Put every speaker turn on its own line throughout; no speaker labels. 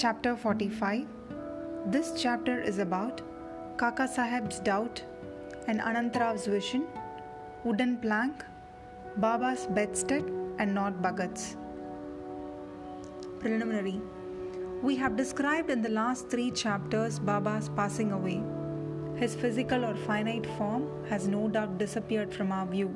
Chapter 45 This chapter is about Kaka Saheb's doubt and Anantrav's vision, wooden plank, Baba's bedstead, and not Bhagat's. Preliminary We have described in the last three chapters Baba's passing away. His physical or finite form has no doubt disappeared from our view,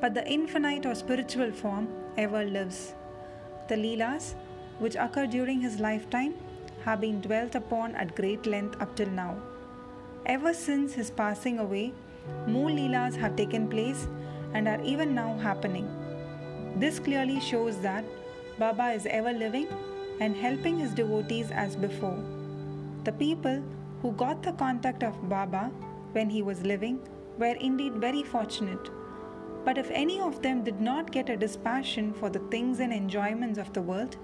but the infinite or spiritual form ever lives. The Leelas, which occur during his lifetime, have been dwelt upon at great length up till now. Ever since his passing away, more Leelas have taken place and are even now happening. This clearly shows that Baba is ever living and helping his devotees as before. The people who got the contact of Baba when he was living were indeed very fortunate. But if any of them did not get a dispassion for the things and enjoyments of the world,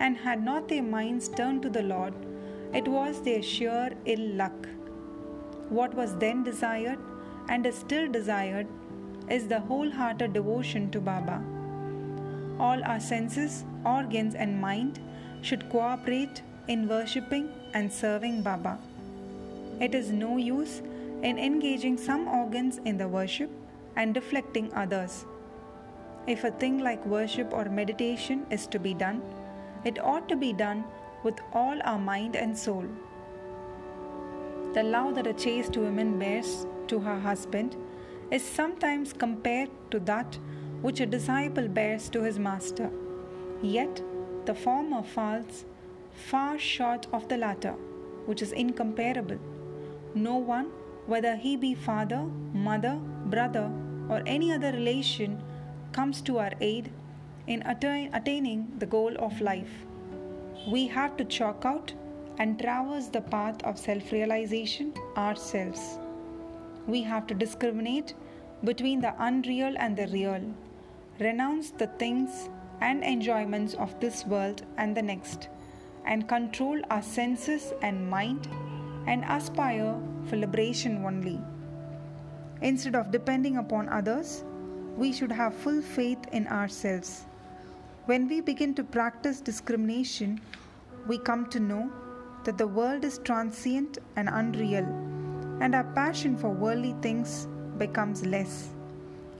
and had not their minds turned to the Lord, it was their sheer ill luck. What was then desired and is still desired is the wholehearted devotion to Baba. All our senses, organs, and mind should cooperate in worshipping and serving Baba. It is no use in engaging some organs in the worship and deflecting others. If a thing like worship or meditation is to be done, it ought to be done with all our mind and soul. The love that a chaste woman bears to her husband is sometimes compared to that which a disciple bears to his master. Yet the former falls far short of the latter, which is incomparable. No one, whether he be father, mother, brother, or any other relation, comes to our aid in attain, attaining the goal of life. We have to chalk out and traverse the path of self realization ourselves. We have to discriminate between the unreal and the real, renounce the things and enjoyments of this world and the next, and control our senses and mind and aspire for liberation only. Instead of depending upon others, we should have full faith in ourselves. When we begin to practice discrimination, we come to know that the world is transient and unreal, and our passion for worldly things becomes less.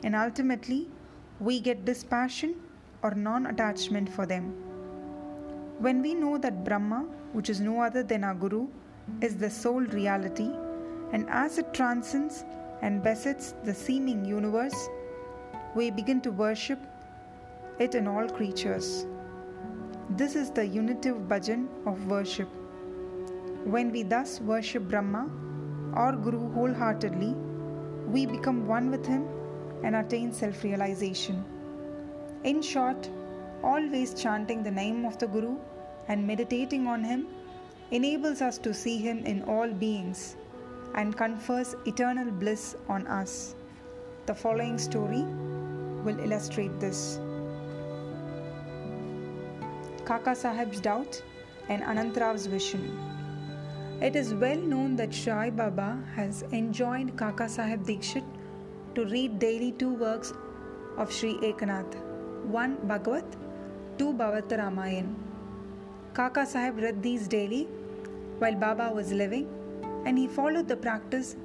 And ultimately, we get dispassion or non attachment for them. When we know that Brahma, which is no other than our Guru, is the sole reality, and as it transcends and besets the seeming universe, we begin to worship it in all creatures. This is the unitive bhajan of worship. When we thus worship Brahma or Guru wholeheartedly, we become one with him and attain self realization. In short, always chanting the name of the Guru and meditating on him enables us to see him in all beings and confers eternal bliss on us. The following story will illustrate this. Kaka Sahib's doubt and Anantrav's vision. It is well known that Sai Baba has enjoined Kaka Sahib Dikshit to read daily two works of Sri Ekanath one Bhagavat, two Bhavarth Ramayan. Kaka Sahib read these daily while Baba was living and he followed the practice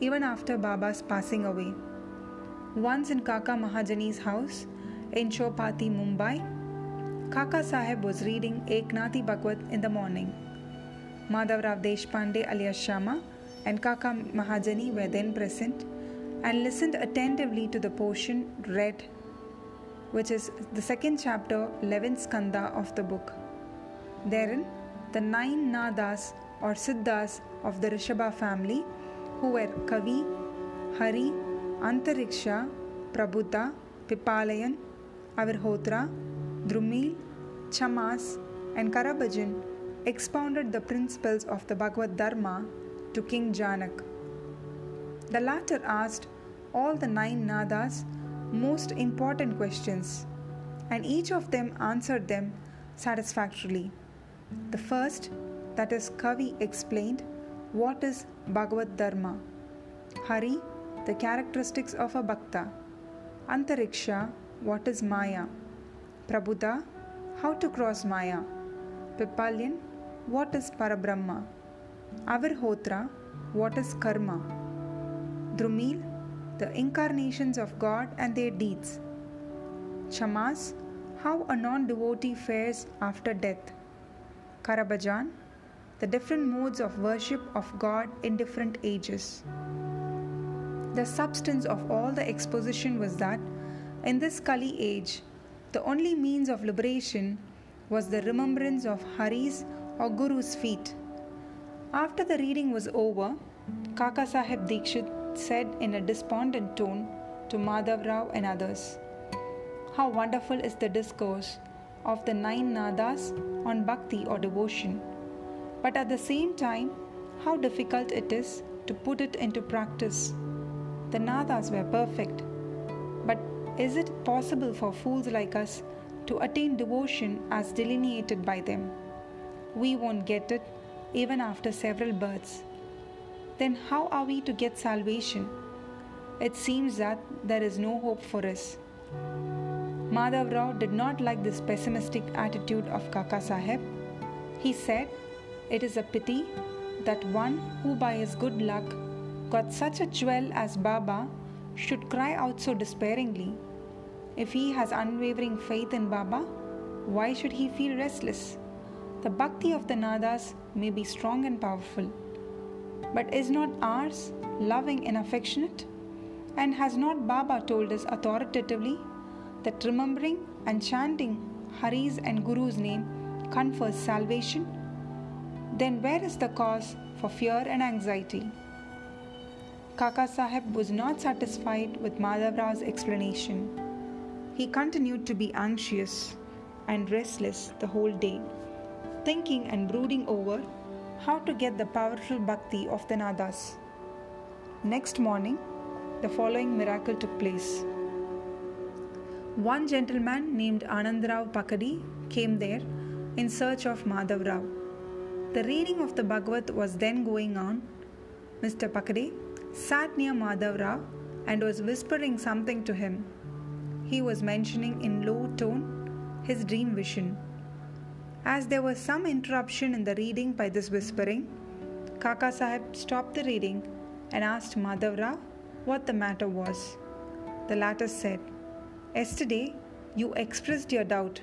even after Baba's passing away. Once in Kaka Mahajani's house in Chopati, Mumbai, Kaka Sahib was reading Eknathi Bhagavat in the morning. Madhavrao Deshpande alias Shama and Kaka Mahajani were then present and listened attentively to the portion read, which is the second chapter, 11th skanda of the book. Therein, the nine Nadas or Siddhas of the Rishabha family, who were Kavi, Hari, Antariksha, Prabhuta, Pipalayan, Avirhotra, Drumil, Chamas, and Karabhajan expounded the principles of the Bhagavad Dharma to King Janak. The latter asked all the nine Nadas most important questions, and each of them answered them satisfactorily. The first, that is, Kavi, explained what is Bhagavad Dharma, Hari, the characteristics of a Bhakta, Antariksha, what is Maya, Prabuddha, how to cross Maya, Pipalyan, what is Parabrahma? Avirhotra, what is Karma? Drumil, the incarnations of God and their deeds. Chamas, how a non devotee fares after death. Karabhajan, the different modes of worship of God in different ages. The substance of all the exposition was that in this Kali age, the only means of liberation was the remembrance of Hari's or Guru's feet. After the reading was over, Kaka Sahib Dikshit said in a despondent tone to Madhav Rao and others, How wonderful is the discourse of the nine nadas on bhakti or devotion, but at the same time, how difficult it is to put it into practice. The nadas were perfect, but is it possible for fools like us to attain devotion as delineated by them? We won't get it even after several births. Then, how are we to get salvation? It seems that there is no hope for us. Madhav Rao did not like this pessimistic attitude of Kaka Sahib. He said, It is a pity that one who by his good luck got such a jewel as Baba should cry out so despairingly. If he has unwavering faith in Baba, why should he feel restless? The bhakti of the Nadas may be strong and powerful, but is not ours loving and affectionate? And has not Baba told us authoritatively that remembering and chanting Hari's and Guru's name confers salvation? Then where is the cause for fear and anxiety? Kaka Sahib was not satisfied with Madhav explanation. He continued to be anxious and restless the whole day, thinking and brooding over how to get the powerful bhakti of the Nadas. Next morning, the following miracle took place. One gentleman named Anandrao Pakade came there in search of Madhav Rao. The reading of the Bhagavat was then going on. Mr. Pakade sat near Madhav Rao and was whispering something to him. He was mentioning in low tone his dream vision. As there was some interruption in the reading by this whispering, Kaka Sahib stopped the reading and asked Madhav Rao what the matter was. The latter said, Yesterday you expressed your doubt.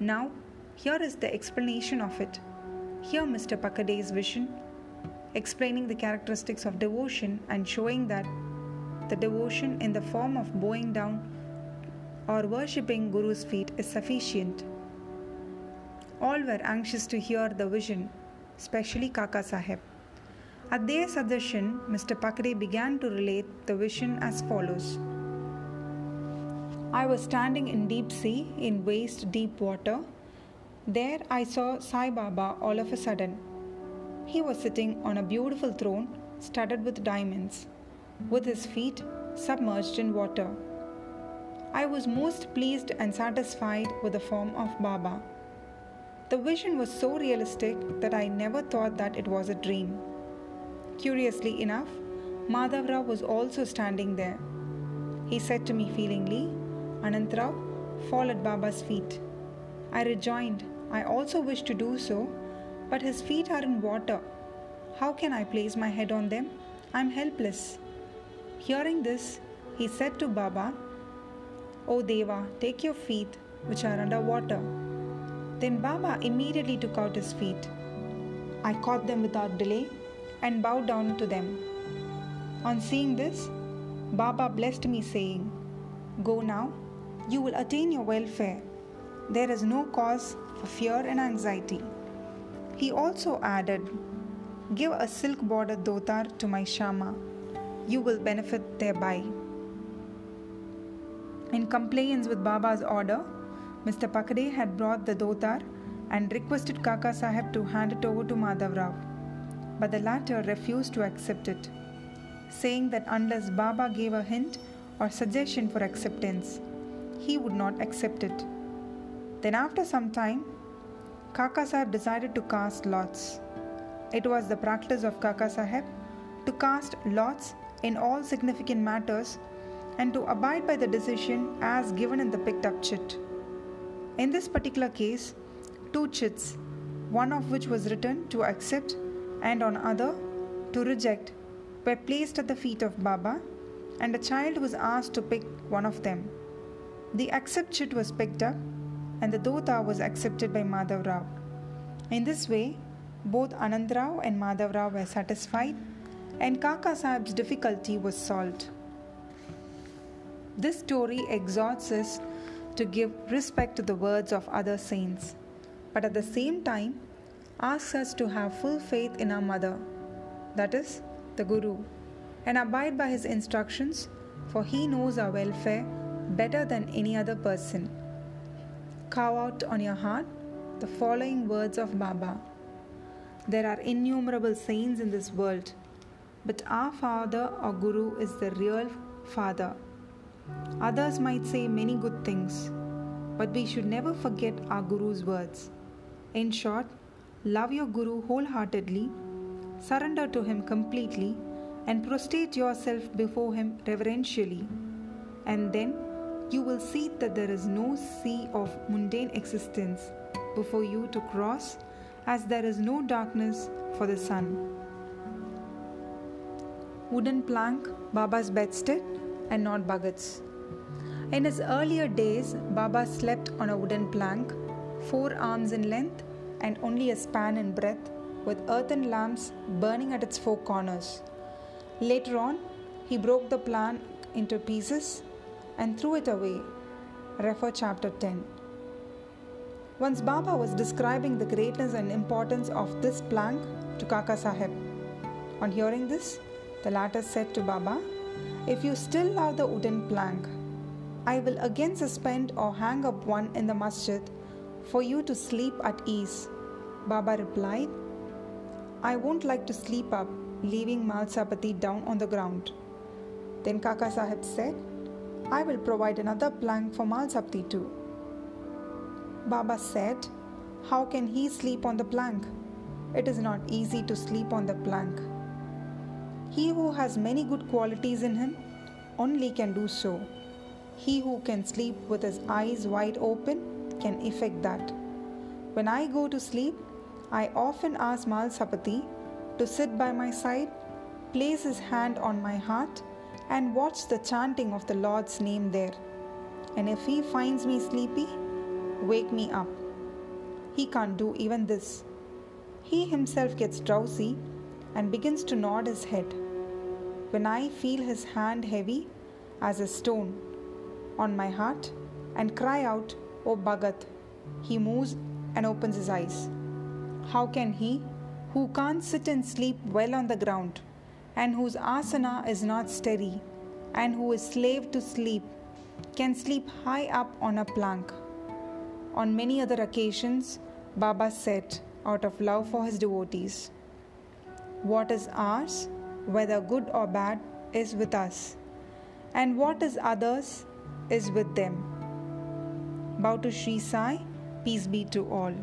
Now, here is the explanation of it. Here, Mr. Pakade's vision explaining the characteristics of devotion and showing that the devotion in the form of bowing down or worshipping Guru's feet is sufficient. All were anxious to hear the vision, especially Kaka Sahib. At their suggestion, Mr. Pakade began to relate the vision as follows. I was standing in deep sea in waist deep water. There I saw Sai Baba all of a sudden. He was sitting on a beautiful throne studded with diamonds, with his feet submerged in water. I was most pleased and satisfied with the form of Baba. The vision was so realistic that I never thought that it was a dream. Curiously enough, Madhavra was also standing there. He said to me feelingly, Anantrao, fall at Baba's feet. I rejoined, I also wish to do so, but his feet are in water. How can I place my head on them? I am helpless. Hearing this, he said to Baba, O Deva, take your feet, which are under water. Then Baba immediately took out his feet. I caught them without delay and bowed down to them. On seeing this, Baba blessed me, saying, Go now, you will attain your welfare. There is no cause for fear and anxiety. He also added, Give a silk bordered dhotar to my Shama. You will benefit thereby. In compliance with Baba's order, Mr. Pakade had brought the dhotar and requested Kaka Sahib to hand it over to Madhav Rao. But the latter refused to accept it, saying that unless Baba gave a hint or suggestion for acceptance, he would not accept it. Then, after some time, Kaka Sahib decided to cast lots. It was the practice of Kaka Sahib to cast lots in all significant matters and to abide by the decision as given in the picked up chit. In this particular case, two chits, one of which was written to accept and on other to reject, were placed at the feet of Baba, and a child was asked to pick one of them. The accept chit was picked up, and the Dota was accepted by Madhav Rao. In this way, both Anandrao and Madhav Rao were satisfied, and Kaka Sahib's difficulty was solved. This story exhorts us to give respect to the words of other saints, but at the same time asks us to have full faith in our mother, that is, the Guru, and abide by his instructions, for he knows our welfare better than any other person. Carve out on your heart the following words of Baba There are innumerable saints in this world, but our Father or Guru is the real Father. Others might say many good things, but we should never forget our Guru's words. In short, love your Guru wholeheartedly, surrender to him completely, and prostrate yourself before him reverentially. And then you will see that there is no sea of mundane existence before you to cross, as there is no darkness for the sun. Wooden plank, Baba's bedstead, and not Bhagat's. In his earlier days, Baba slept on a wooden plank, four arms in length and only a span in breadth, with earthen lamps burning at its four corners. Later on, he broke the plank into pieces and threw it away. Refer chapter 10. Once Baba was describing the greatness and importance of this plank to Kaka Sahib. On hearing this, the latter said to Baba, If you still love the wooden plank, I will again suspend or hang up one in the masjid for you to sleep at ease. Baba replied, I won't like to sleep up, leaving Malsapati down on the ground. Then Kaka Sahib said, I will provide another plank for Malsapati too. Baba said, How can he sleep on the plank? It is not easy to sleep on the plank. He who has many good qualities in him only can do so. He who can sleep with his eyes wide open can effect that. When I go to sleep, I often ask Malsapati to sit by my side, place his hand on my heart, and watch the chanting of the Lord's name there. And if he finds me sleepy, wake me up. He can't do even this. He himself gets drowsy and begins to nod his head. When I feel his hand heavy as a stone on my heart and cry out, O Bhagat, he moves and opens his eyes. How can he, who can't sit and sleep well on the ground, and whose asana is not steady, and who is slave to sleep, can sleep high up on a plank? On many other occasions, Baba said, out of love for his devotees, What is ours, whether good or bad, is with us, and what is others is with them. Bow to Sri Sai, peace be to all.